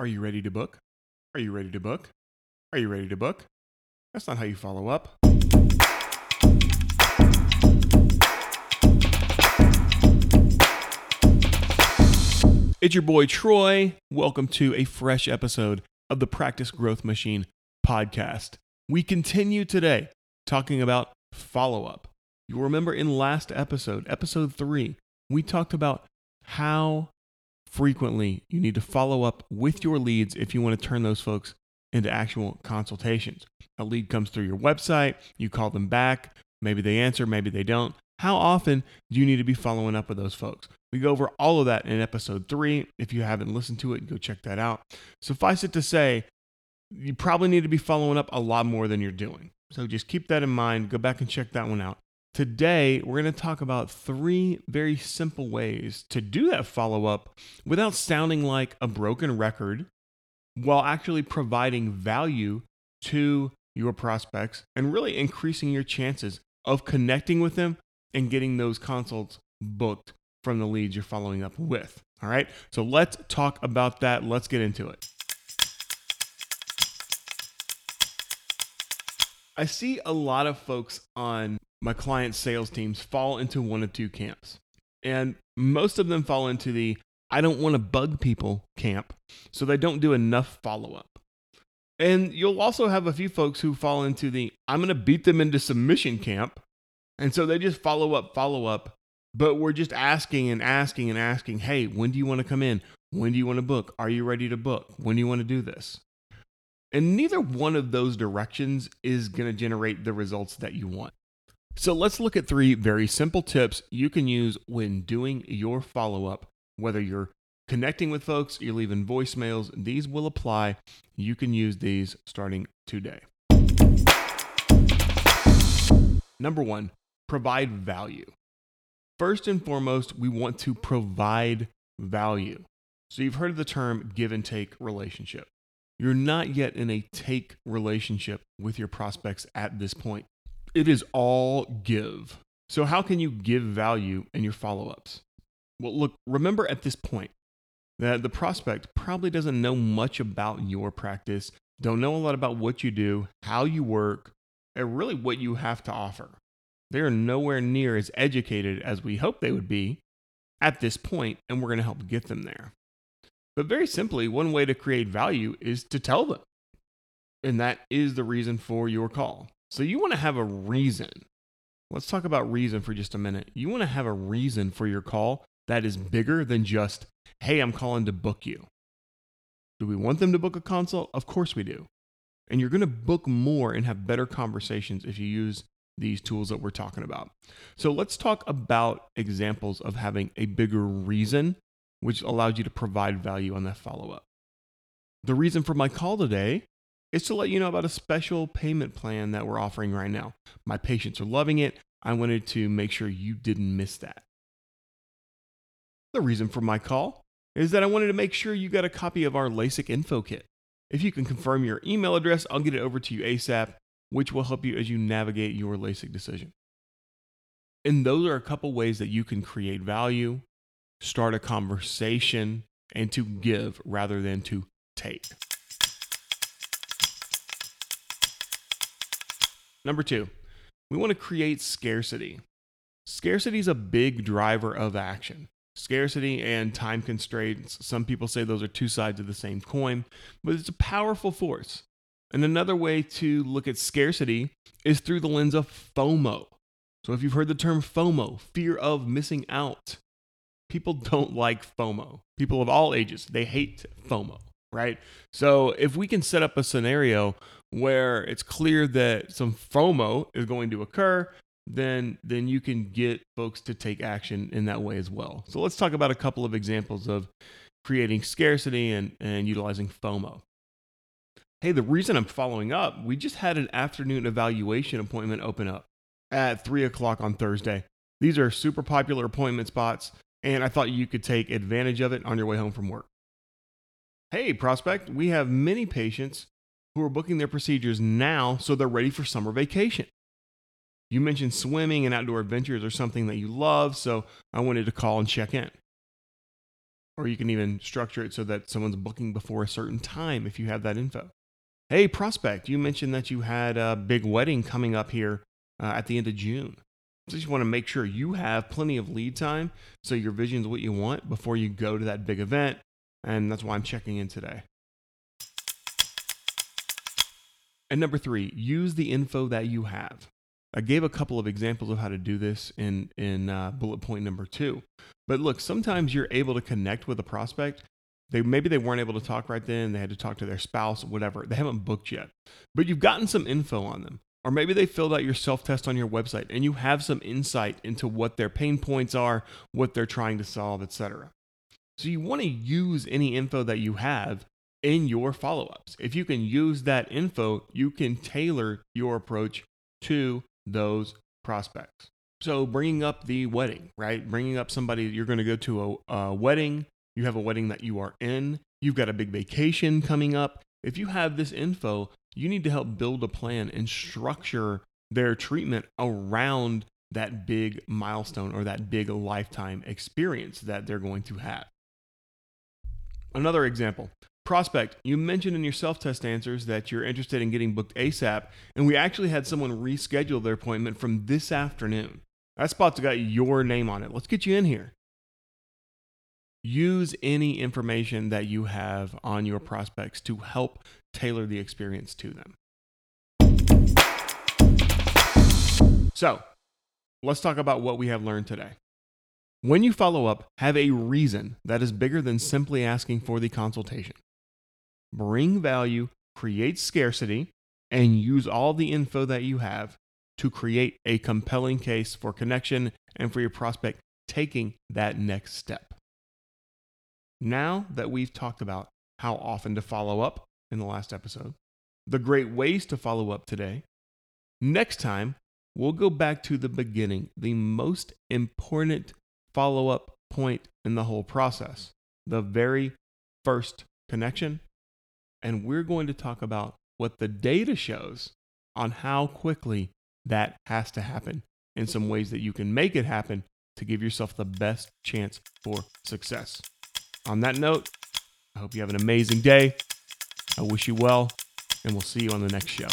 Are you ready to book? Are you ready to book? Are you ready to book? That's not how you follow up. It's your boy Troy. Welcome to a fresh episode of the Practice Growth Machine podcast. We continue today talking about follow up. You'll remember in last episode, episode three, we talked about how frequently you need to follow up with your leads if you want to turn those folks into actual consultations. A lead comes through your website, you call them back, maybe they answer, maybe they don't. How often do you need to be following up with those folks? We go over all of that in episode three. If you haven't listened to it, go check that out. Suffice it to say, you probably need to be following up a lot more than you're doing. So just keep that in mind. Go back and check that one out. Today, we're going to talk about three very simple ways to do that follow up without sounding like a broken record while actually providing value to your prospects and really increasing your chances of connecting with them and getting those consults booked from the leads you're following up with. All right, so let's talk about that. Let's get into it. I see a lot of folks on my client sales teams fall into one of two camps. And most of them fall into the I don't want to bug people camp, so they don't do enough follow up. And you'll also have a few folks who fall into the I'm going to beat them into submission camp, and so they just follow up, follow up. But we're just asking and asking and asking, hey, when do you want to come in? When do you want to book? Are you ready to book? When do you want to do this? And neither one of those directions is going to generate the results that you want. So let's look at three very simple tips you can use when doing your follow up, whether you're connecting with folks, you're leaving voicemails, these will apply. You can use these starting today. Number one, provide value. First and foremost, we want to provide value. So you've heard of the term give and take relationship. You're not yet in a take relationship with your prospects at this point. It is all give. So, how can you give value in your follow ups? Well, look, remember at this point that the prospect probably doesn't know much about your practice, don't know a lot about what you do, how you work, and really what you have to offer. They are nowhere near as educated as we hope they would be at this point, and we're going to help get them there. But very simply, one way to create value is to tell them. And that is the reason for your call. So you want to have a reason. Let's talk about reason for just a minute. You want to have a reason for your call that is bigger than just, hey, I'm calling to book you. Do we want them to book a consult? Of course we do. And you're going to book more and have better conversations if you use these tools that we're talking about. So let's talk about examples of having a bigger reason, which allows you to provide value on that follow up. The reason for my call today is to let you know about a special payment plan that we're offering right now. My patients are loving it. I wanted to make sure you didn't miss that. The reason for my call is that I wanted to make sure you got a copy of our LASIK info kit. If you can confirm your email address, I'll get it over to you ASAP which will help you as you navigate your LASIK decision. And those are a couple ways that you can create value, start a conversation, and to give rather than to take. Number two, we want to create scarcity. Scarcity is a big driver of action. Scarcity and time constraints, some people say those are two sides of the same coin, but it's a powerful force. And another way to look at scarcity is through the lens of FOMO. So if you've heard the term FOMO, fear of missing out, people don't like FOMO. People of all ages, they hate FOMO, right? So if we can set up a scenario where it's clear that some FOMO is going to occur, then then you can get folks to take action in that way as well. So let's talk about a couple of examples of creating scarcity and, and utilizing FOMO. Hey, the reason I'm following up, we just had an afternoon evaluation appointment open up at three o'clock on Thursday. These are super popular appointment spots, and I thought you could take advantage of it on your way home from work. Hey, prospect, we have many patients who are booking their procedures now so they're ready for summer vacation. You mentioned swimming and outdoor adventures are something that you love, so I wanted to call and check in. Or you can even structure it so that someone's booking before a certain time if you have that info. Hey, prospect, you mentioned that you had a big wedding coming up here uh, at the end of June. So you just want to make sure you have plenty of lead time so your vision is what you want before you go to that big event. And that's why I'm checking in today. And number three, use the info that you have. I gave a couple of examples of how to do this in in uh, bullet point number two. But look, sometimes you're able to connect with a prospect. They maybe they weren't able to talk right then. They had to talk to their spouse, whatever. They haven't booked yet, but you've gotten some info on them. Or maybe they filled out your self test on your website and you have some insight into what their pain points are, what they're trying to solve, etc. So you want to use any info that you have in your follow ups. If you can use that info, you can tailor your approach to those prospects. So, bringing up the wedding, right? Bringing up somebody you're going to go to a, a, wedding, you have a wedding that you are in, you've got a big vacation coming up. If you have this info, you need to help build a plan and structure their treatment around that big milestone or that big lifetime experience that they're going to have. Another example Prospect, you mentioned in your self test answers that you're interested in getting booked ASAP, and we actually had someone reschedule their appointment from this afternoon. That spot's got your name on it. Let's get you in here. Use any information that you have on your prospects to help tailor the experience to them. So, let's talk about what we have learned today. When you follow up, have a reason that is bigger than simply asking for the consultation bring value, create scarcity, and use all the info that you have to create a compelling case for connection and for your prospect taking that next step. Now that we've talked about how often to follow up in the last episode, the great ways to follow up today, next time we'll go back to the beginning, the most important follow up point in the whole process, the very first connection and we're going to talk about what the data shows on how quickly that has to happen and some ways that you can make it happen to give yourself the best chance for success. On that note, I hope you have an amazing day. I wish you well, and we'll see you on the next show.